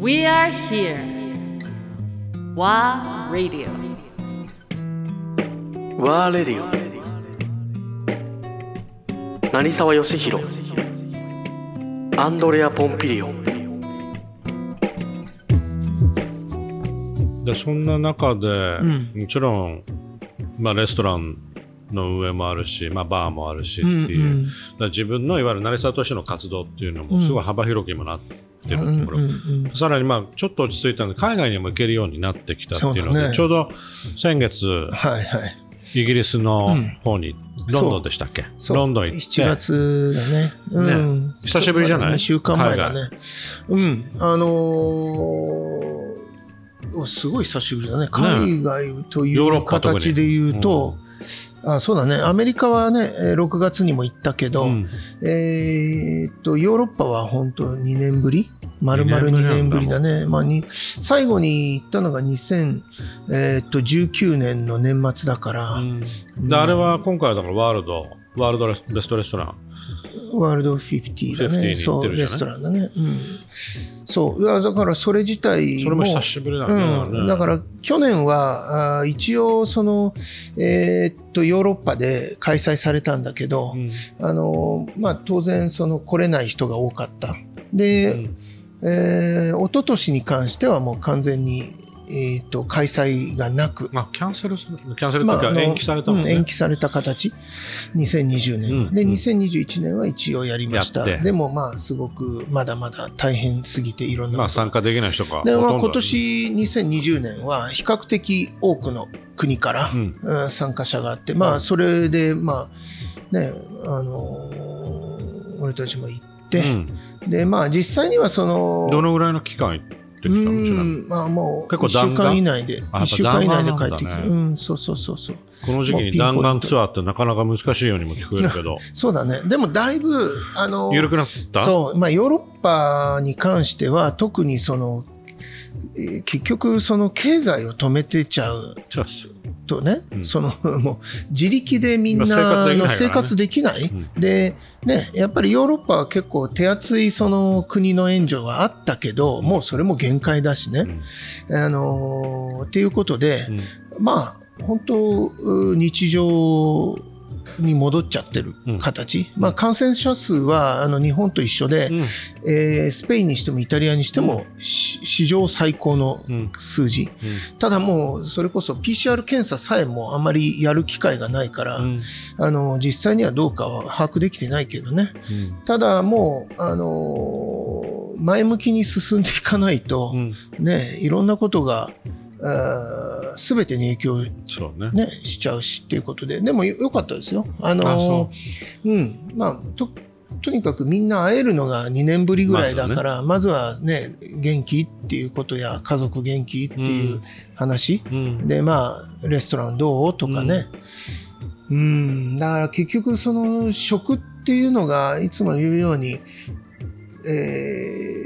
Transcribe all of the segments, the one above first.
We are here. WA Radio. ワーレディオ成沢義弘アンドレア・ポンピリオンでそんな中で、もちろん、まあ、レストランの上もあるし、まあ、バーもあるしっていう、だから自分のいわゆる成沢としての活動っていうのもすごい幅広く今なってるところ、さらにまあちょっと落ち着いたので海外にも行けるようになってきたっていうのでね。ちょうど先月はいはい。イギリスの方に、ロンドンでしたっけ？ロンドン行って。7月だね。うん。ね。久しぶりじゃない？2週間前だね。うん。あのーおすごい久しぶりだね。海外という形で言うと、あそうだね。アメリカはね、えー6月にも行ったけど、うん。えーっと、ヨーロッパは本当2年ぶり？丸々2年ぶりだね。まあ、に最後に行ったのが2019年の年末だから、であれは今回はだからワールドワールドレストレストランワールド50だ50にね。行そう、レストランだね。うん。そう。だからそれ自体も。それも久しぶりだねうん。だから去年は、あー一応その、えーっと、ヨーロッパで開催されたんだけど、あの、まあ当然その来れない人が多かった。で、えー、一昨年に関してはもう完全に、えーっと、開催がなく、あキャンセルするキャンセルってまああのいうか延期されたもんね、うん延期された形。2020年うん。うん2021年は一応やりました。でもまあすごくまだまだ大変すぎていろんなまあ参加できない人がで、まあ、今年2020年は比較的多くの国から、ん。うん参加者があってまあそれでまあねあのー俺たちも行って、うん。でまあ実際にはそのどのぐらいの期間行ってきたうのちなみにんまあもう1週結構弾丸。間以内であやっぱ1週間以内で帰ってきて、うんそうそうそうそう。この時期に弾丸ツアーってなかなか難しいようにも聞こえるけど。そうだね。でもだいぶあの緩くなった？そう、まあ、ヨーロッパに関しては特にその、えー結局その経済を止めてちゃうとね、その もう自力でみんな生生活できない、でねやっぱりヨーロッパは結構手厚いその国の援助はあったけど、もうそれも限界だしね、あのーっていうことで、まあ本当う日常に戻っちゃってる形、まあ、感染者数はあの日本と一緒で、えースペインにしてもイタリアにしても、し史上最高の数字、ただもうそれこそ PCR 検査さえもあまりやる機会がないから、あの実際にはどうかは把握できてないけどね、ただもう、あのー前向きに進んでいかないと、ね、いろんなことがすべてに影響ね。ね、しちゃうしっていうことで、でもよよかったですよ。あのう。ん、まあ、と、とにかくみんな会えるのが2年ぶりぐらいだから、まずはね、元気っていうことや、家族元気っていう話。で、まあ、レストランどうとかね。うん、だから結局その食っていうのが、いつも言うように、えー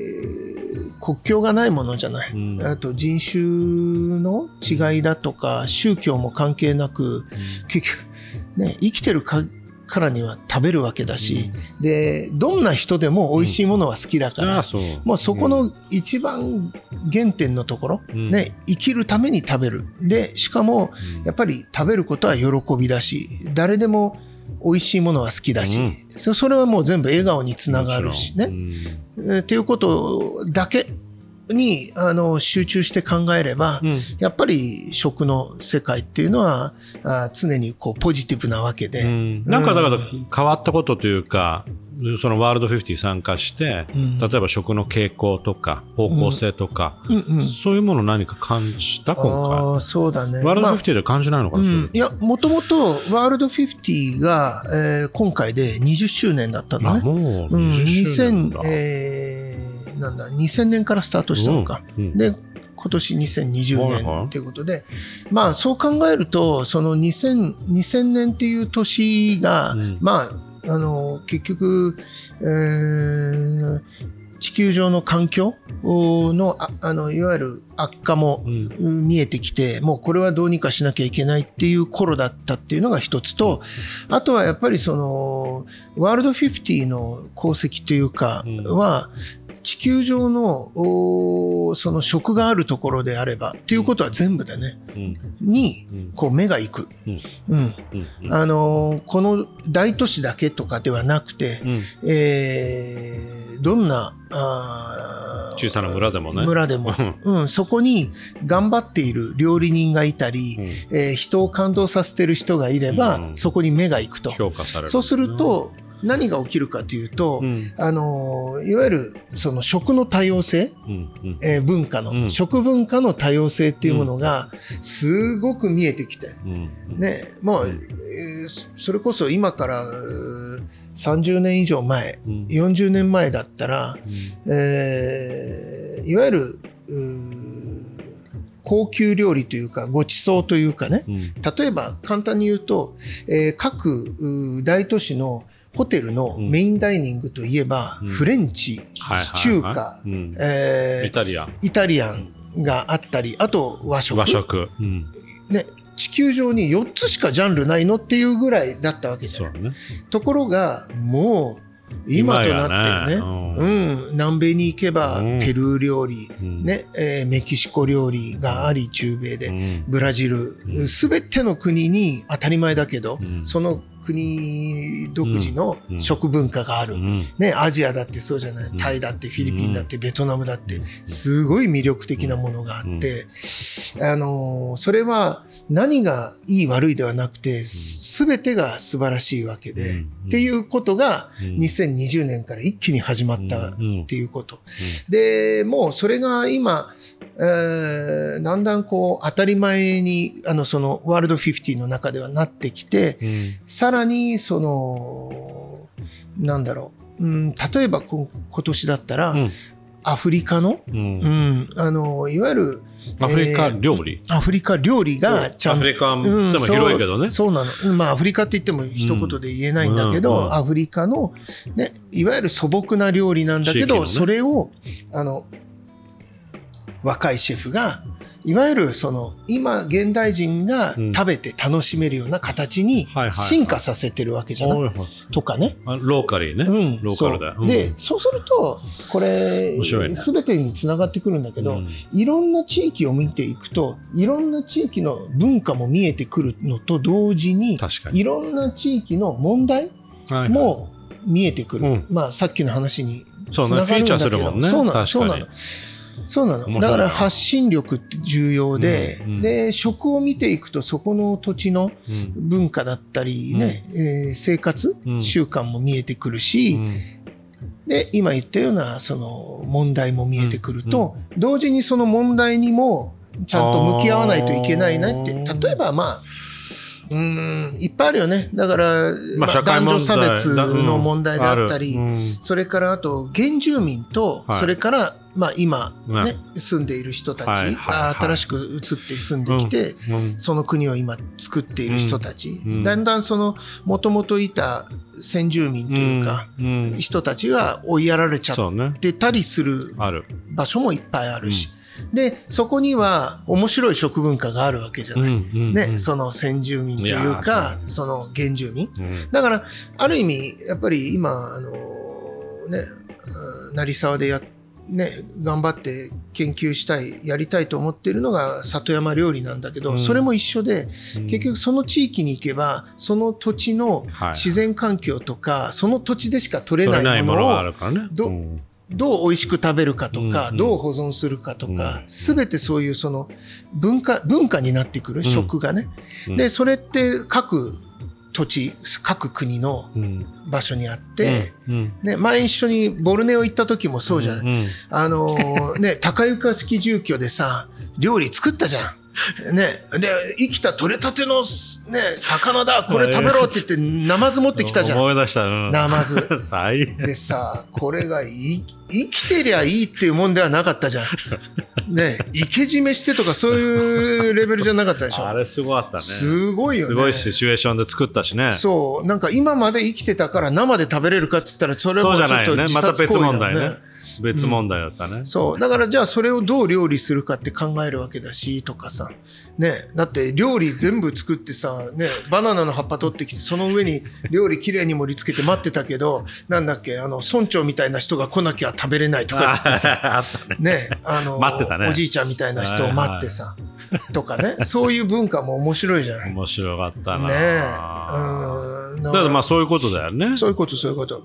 国境がないものじゃない、あと人種の違いだとか宗教も関係なく、結局、ね、生きてるかからには食べるわけだし、でどんな人でも美味しいものは好きだから、ああそう。もうそこの一番原点のところ、ね、生きるために食べる。でしかもやっぱり食べることは喜びだし誰でも美味しいものは好きだし、そそれはもう全部笑顔につながるしね。えーっていうことだけにあの集中して考えれば、やっぱり食の世界っていうのはあ常にこうポジティブなわけで、なんかだから変わったことというか、そのワールド50参加して、例えば食の傾向とか方向性とか、そういうもの何か感じた今ああそうだね。回。ワールドまあ50で感じないのかな、うん、いやもともとワールド50が、えー今回で20周年だったのね。あもううん、20周年だ。2000、えーなんだ2000年からスタートしたのか。うんうん。で今年2020はいはい。年ということで、まあそう考えるとその2000 2000年っていう年が、まああの結局、えー地球上の環境のああのいわゆる悪化も見えてきて、もうこれはどうにかしなきゃいけないっていう頃だったっていうのが一つと、あとはやっぱりそのワールド50の功績というかは、地球上のおその食があるところであればっていうことは全部だね、うん。にうん。こう目が行く、うん。あのーこの大都市だけとかではなくて、うん。えーどんな小さな村でもね。村でも、うん、そこに頑張っている料理人がいたり、うん。えー人を感動させてる人がいれば、うん。そこに目が行くと。評価される。そうすると何が起きるかというと、うん。あのいわゆるその食の多様性、うんうん。えー文化の、うん。食文化の多様性っていうものがすごく見えてきて、うんねまあ、えーそそれこそ今からうー30年以上前うん。40年前だったら、えーいわゆる高級料理というかごちそうというかね。うん。例えば簡単に言うと、えー各大都市のホテルのメインダイニングといえば、うん。フレンチ、はいはいはい。中華、うん。えーイタリアン。イタリアンがあったりあと和食。和食。うん。ね、地球上に4つしかジャンルないのっていうぐらいだったわけじゃない。そうだね。ところがもう今となってね今やねうん、南米に行けばうん。ペルー料理、うん。ねえーメキシコ料理があり中米で、うん。ブラジル。すべての国に当たり前だけど、うん。その国独自のうん。食文化がある、うん。ね、アジアだってそうじゃない、ん。タイだってフィリピンだってベトナムだってすごい魅力的なものがあって、あのーそれは何がいい悪いではなくてすべてが素晴らしいわけで、うんっていうことがうん。2020年から一気に始まったっうん。ていうこと。でもうそれが今、えーだんだんこう当たり前にあのそのワールド50の中ではなってきて、うん。さらにそのなんだろう、うん、例えばこ今年だったら、うん。アフリカの、うん。うん、あのいわゆるアフリカ料理？アフリカ料理がちゃんアフリカも広いけどね。そうそうなの。まあ、アフリカって言っても一言で言えないんだけど、うんうんアフリカの、ね、いわゆる素朴な料理なんだけど、ね。それを、あの、若いシェフが、いわゆるその、今、現代人がうん。食べて楽しめるような形にはいはい進化させてるわけじゃない、はいはい。とかね。あローカリーね。うん、ローカルでそう。で、そうすると、これすべてにつながってくるんだけど、うん。いろんな地域を見ていくと、いろんな地域の文化も見えてくるのと同時に、いろんな地域の問題はいはい。も見えてくる。うん。まあ、さっきの話につながるんだけど、フィーチャーするもんね。そうなの、そうなの。そうなの。だから発信力って重要で、うんうん。で、食を見ていくと、そこの土地のうん。文化だったりね、えー生活うん。習慣も見えてくるし、うん。で今言ったようなその問題も見えてくると、同時にその問題にもちゃんと向き合わないといけないなって。例えばまあうーんいっぱいあるよね。だから、まあ男女差別の問題であったり、うんうん。それからあと原住民と、はい。それから、まあ、今、ね。ね住んでいる人たち、はいはいはい。新しく移って住んできて、うんその国を今作っている人たち、うんだんだんそのもともといた先住民というか、人たちが追いやられちゃってたりする場所もいっぱいあるし、でそこには面白い食文化があるわけじゃない、ね、その先住民というかその原住民。うん。だからある意味やっぱり今あのねうん成沢でやね、頑張って研究したいやりたいと思っているのが里山料理なんだけど、うん。それも一緒で、うん。結局その地域に行けばその土地のはい自然環境とか、その土地でしか取れないいものをがあるからね。どうんどう美味しく食べるかとか、うんうん。どう保存するかとかうん、すべてそういうその文化、文化になってくる、食がね。うん。で、それって各土地、各国のうん。場所にあって、うん。ね、前一緒にボルネオ行った時もそうじゃない。うん。あのーね、高床式住居でさ、料理作ったじゃん。ね、で、生きた取れたての、ね、魚だ、これ食べろって言って、ナマズ持ってきたじゃん。思い出したうんナマズ。でさ、これがい生きてりゃいいっていうもんではなかったじゃん。ね、生け締めしてとかそういうレベルじゃなかったでしょ。あれすごかったねすごいよね。すごいシチュエーションで作ったしねそう、なんか今まで生きてたから生で食べれるかっつったら、それもちょっとそうじゃないよね自殺行為だよね。また別問題ね別問題だったね。そう。だからじゃあそれをどう料理するかって考えるわけだし、とかさ。ね。だって料理全部作ってさ、ね、バナナの葉っぱ取ってきて、その上に料理きれいに盛り付けて待ってたけど、なんだっけ、あの、村長みたいな人が来なきゃ食べれないとかっつってさ、あったね。ね、あの、待ってたねおじいちゃんみたいな人を待ってさ、とかね。そういう文化も面白いじゃん。ね面白かったな。え。うん。だだからまあそういうことだよね。そういうこと、そういうこと。